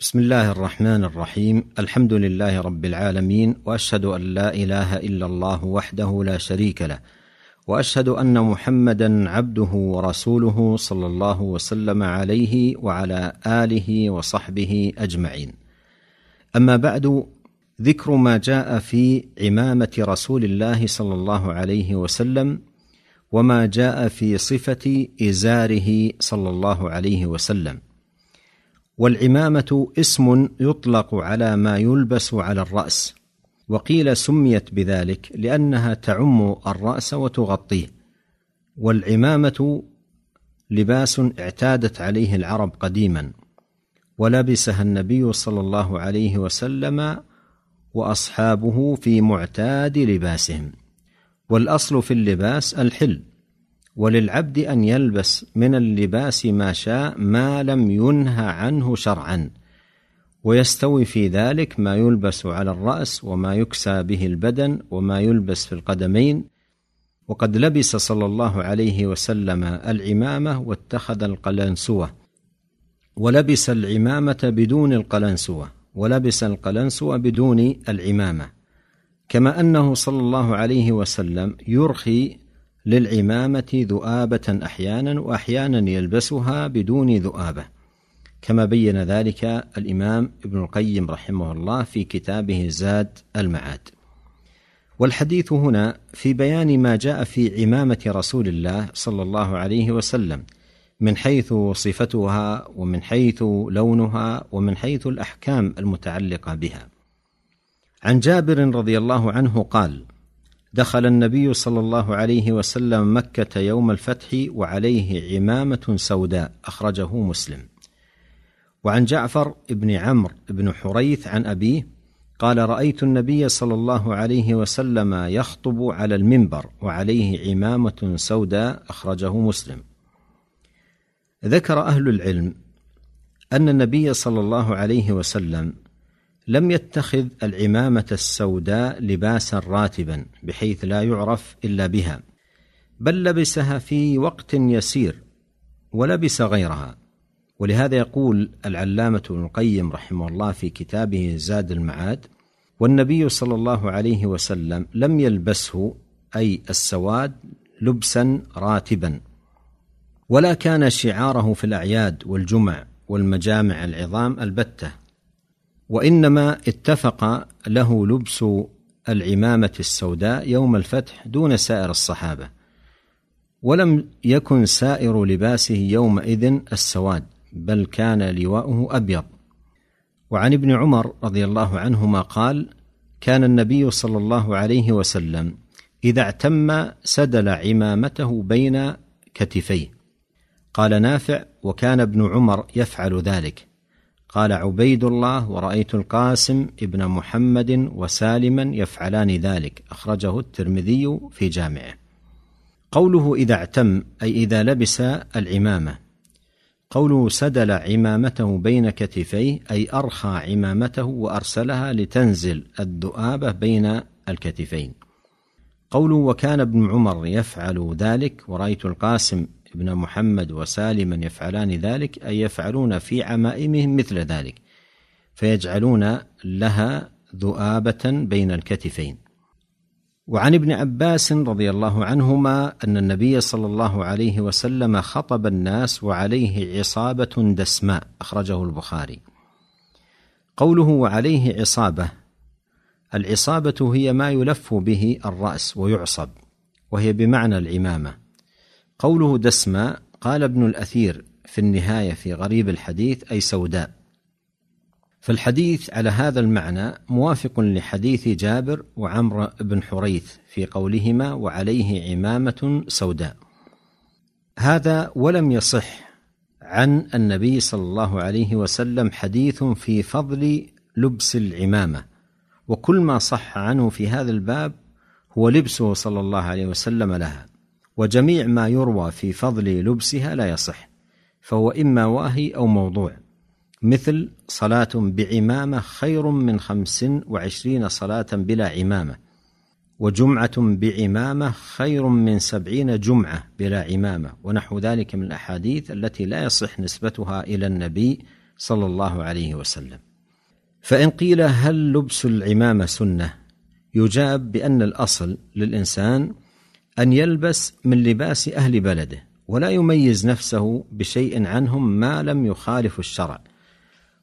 بسم الله الرحمن الرحيم. الحمد لله رب العالمين وأشهد أن لا إله إلا الله وحده لا شريك له وأشهد أن محمدا عبده ورسوله صلى الله وسلم عليه وعلى آله وصحبه أجمعين. أما بعد ذكر ما جاء في عمامة رسول الله صلى الله عليه وسلم وما جاء في صفة إزاره صلى الله عليه وسلم. والعمامة اسم يطلق على ما يلبس على الرأس وقيل سميت بذلك لأنها تعم الرأس وتغطيه والعمامة لباس اعتادت عليه العرب قديما ولبسها النبي صلى الله عليه وسلم وأصحابه في معتاد لباسهم والأصل في اللباس الحل وللعبد أن يلبس من اللباس ما شاء ما لم ينهى عنه شرعا ويستوي في ذلك ما يلبس على الرأس وما يكسى به البدن وما يلبس في القدمين. وقد لبس صلى الله عليه وسلم العمامة واتخذ القلنسوة. ولبس العمامة بدون القلنسوة ولبس القلنسوة بدون العمامة. كما أنه صلى الله عليه وسلم يرخي للعمامة ذؤابة أحيانا وأحيانا يلبسها بدون ذؤابة. كما بين ذلك الإمام ابن القيم رحمه الله في كتابه زاد المعاد. والحديث هنا في بيان ما جاء في عمامة رسول الله صلى الله عليه وسلم من حيث صفتها ومن حيث لونها ومن حيث الأحكام المتعلقة بها. عن جابر رضي الله عنه قال دخل النبي صلى الله عليه وسلم مكة يوم الفتح وعليه عمامة سوداء أخرجه مسلم. وعن جعفر بن عمرو بن حريث عن أبيه قال رأيت النبي صلى الله عليه وسلم يخطب على المنبر وعليه عمامة سوداء أخرجه مسلم. ذكر أهل العلم أن النبي صلى الله عليه وسلم لم يتخذ العمامة السوداء لباسا راتبا بحيث لا يعرف إلا بها بل لبسها في وقت يسير ولبس غيرها. ولهذا يقول العلامة ابن القيم رحمه الله في كتابه زاد المعاد والنبي صلى الله عليه وسلم لم يلبسه أي السواد لبسا راتبا. ولا كان شعاره في الأعياد والجمع والمجامع العظام البتة. وإنما اتفق له لبس العمامة السوداء يوم الفتح دون سائر الصحابة ولم يكن سائر لباسه يومئذ السواد بل كان لواؤه أبيض. وعن ابن عمر رضي الله عنهما قال كان النبي صلى الله عليه وسلم إذا اعتم سدل عمامته بين كتفيه. قال نافع وكان ابن عمر يفعل ذلك. قال عبيد الله ورأيت القاسم ابن محمد وسالما يفعلان ذلك. أخرجه الترمذي في جامعه. قوله إذا اعتم أي إذا لبس العمامة. قوله سدل عمامته بين كتفيه أي أرخى عمامته وأرسلها لتنزل الذؤابة بين الكتفين. قوله وكان ابن عمر يفعل ذلك ورأيت القاسم ابن محمد وسالما يفعلان ذلك أي يفعلون في عمائمهم مثل ذلك فيجعلون لها ذؤابة بين الكتفين. وعن ابن عباس رضي الله عنهما أن النبي صلى الله عليه وسلم خطب الناس وعليه عصابة دسماء أخرجه البخاري. قوله وعليه عصابة العصابة هي ما يلف به الرأس ويعصب وهي بمعنى العمامة. قوله دسماء قال ابن الأثير في النهاية في غريب الحديث أي سوداء. فالحديث على هذا المعنى موافق لحديث جابر وعمر بن حريث في قولهما وعليه عمامة سوداء. هذا ولم يصح عن النبي صلى الله عليه وسلم حديث في فضل لبس العمامة. وكل ما صح عنه في هذا الباب هو لبسه صلى الله عليه وسلم لها. وجميع ما يروى في فضل لبسها لا يصح فهو إما واهي أو موضوع. مثل صلاة بعمامة خير من خمس وعشرين صلاة بلا عمامة وجمعة بعمامة خير من سبعين جمعة بلا عمامة ونحو ذلك من الأحاديث التي لا يصح نسبتها إلى النبي صلى الله عليه وسلم. فإن قيل هل لبس العمامة سنة يجاب بأن الأصل للإنسان أن يلبس من لباس أهل بلده ولا يميز نفسه بشيء عنهم ما لم يخالف الشرع.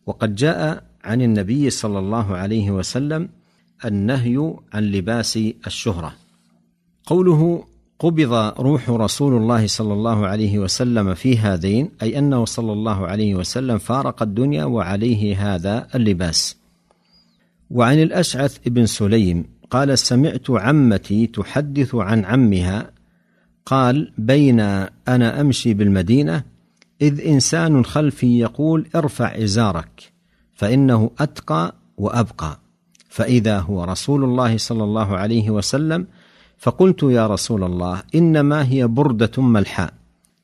وقد جاء عن النبي صلى الله عليه وسلم النهي عن لباس الشهرة. قوله قبض روح رسول الله صلى الله عليه وسلم في هذين أي أنه صلى الله عليه وسلم فارق الدنيا وعليه هذا اللباس. وعن الأشعث بن سليم قال سمعت عمتي تحدث عن عمها. قال بين أنا أمشي بالمدينة إذ إنسان خلفي يقول ارفع إزارك فإنه أتقى وأبقى. فإذا هو رسول الله صلى الله عليه وسلم فقلت يا رسول الله إنما هي بردة ملحاء.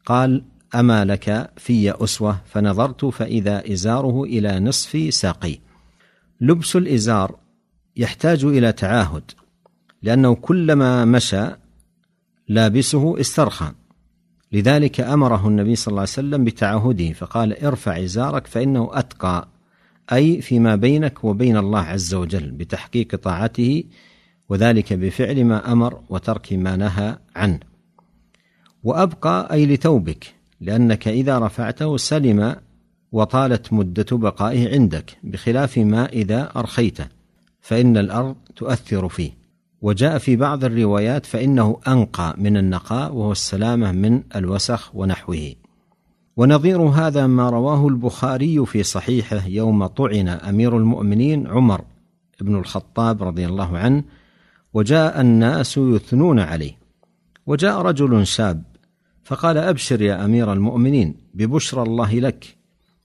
قال أما لك في أسوة؟ فنظرت فإذا إزاره إلى نصف ساقي. لبس الإزار يحتاج إلى تعاهد لأنه كلما مشى لابسه استرخى. لذلك أمره النبي صلى الله عليه وسلم بتعهده فقال ارفع إزارك فإنه أتقى أي فيما بينك وبين الله عز وجل بتحقيق طاعته وذلك بفعل ما أمر وترك ما نهى عنه. وأبقى أي لثوبك لأنك إذا رفعته سلم وطالت مدة بقائه عندك بخلاف ما إذا أرخيته. فإن الأرض تؤثر فيه. وجاء في بعض الروايات فإنه أنقى من النقاء وهو السلامة من الوسخ ونحوه. ونظير هذا ما رواه البخاري في صحيحه يوم طعن أمير المؤمنين عمر بن الخطاب رضي الله عنه وجاء الناس يثنون عليه. وجاء رجل شاب فقال أبشر يا أمير المؤمنين ببشرى الله لك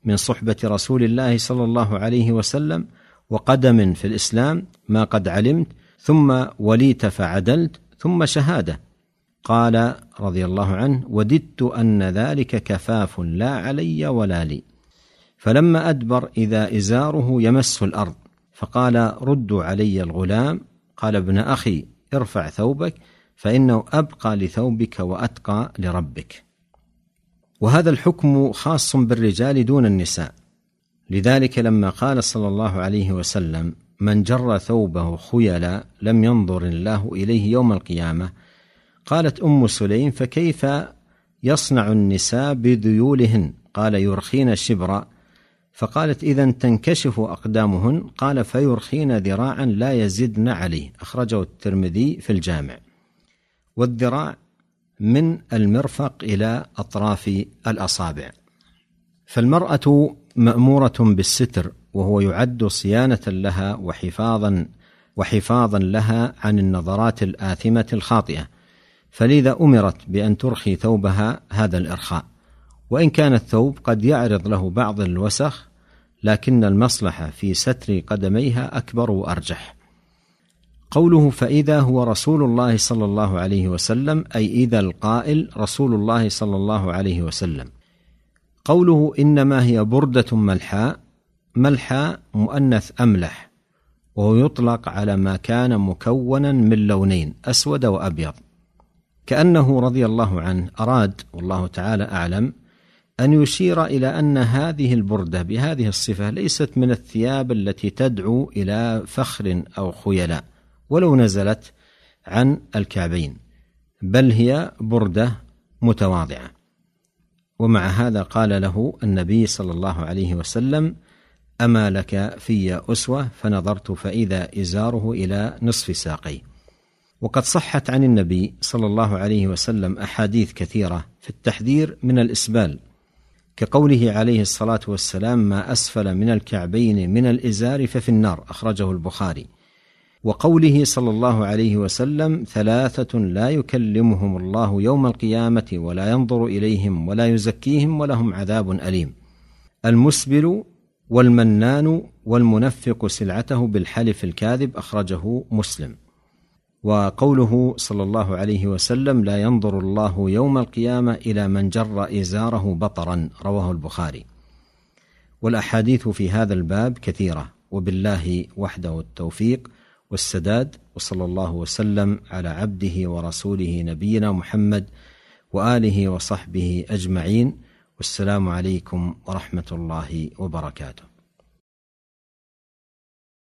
من صحبة رسول الله صلى الله عليه وسلم وقدم في الإسلام ما قد علمت ثم وليت فعدلت ثم شهادة. قال رضي الله عنه وددت أن ذلك كفاف لا علي ولا لي. فلما أدبر إذا إزاره يمس الأرض فقال ردوا علي الغلام. قال ابن أخي ارفع ثوبك فإنه أبقى لثوبك وأتقى لربك. وهذا الحكم خاص بالرجال دون النساء. لذلك لما قال صلى الله عليه وسلم من جر ثوبه خيلا لم ينظر الله إليه يوم القيامة. قالت أم سليم فكيف يصنع النساء بذيولهن؟ قال يرخين شبرا فقالت إذا تنكشف أقدامهن. قال فيرخين ذراعا لا يزدن عليه. أخرجه الترمذي في الجامع. والذراع من المرفق إلى أطراف الأصابع. فالمرأة مأمورة بالستر وهو يعد صيانة لها وحفاظا وحفاظا لها عن النظرات الآثمة الخاطئة. فلذا أمرت بأن ترخي ثوبها هذا الإرخاء. وإن كان الثوب قد يعرض له بعض الوسخ لكن المصلحة في ستر قدميها أكبر وأرجح. قوله فإذا هو رسول الله صلى الله عليه وسلم أي إذا القائل رسول الله صلى الله عليه وسلم. قوله إنما هي بردة ملحاء ملحاء مؤنث أملح وهو يطلق على ما كان مكونا من لونين أسود وأبيض. كأنه رضي الله عنه أراد والله تعالى أعلم أن يشير إلى أن هذه البردة بهذه الصفة ليست من الثياب التي تدعو إلى فخر أو خيلاء ولو نزلت عن الكعبين بل هي بردة متواضعة. ومع هذا قال له النبي صلى الله عليه وسلم أما لك في أسوة فنظرت فإذا إزاره إلى نصف ساقيه وقد صحت عن النبي صلى الله عليه وسلم أحاديث كثيرة في التحذير من الإسبال كقوله عليه الصلاة والسلام ما أسفل من الكعبين من الإزار ففي النار أخرجه البخاري. وقوله صلى الله عليه وسلم ثلاثة لا يكلمهم الله يوم القيامة ولا ينظر إليهم ولا يزكيهم ولهم عذاب أليم. المسبل والمنان والمنفق سلعته بالحلف الكاذب أخرجه مسلم. وقوله صلى الله عليه وسلم لا ينظر الله يوم القيامة إلى من جر إزاره بطرا رواه البخاري. والأحاديث في هذا الباب كثيرة وبالله وحده التوفيق. والسداد وصلى الله وسلم على عبده ورسوله نبينا محمد وآله وصحبه أجمعين والسلام عليكم ورحمة الله وبركاته.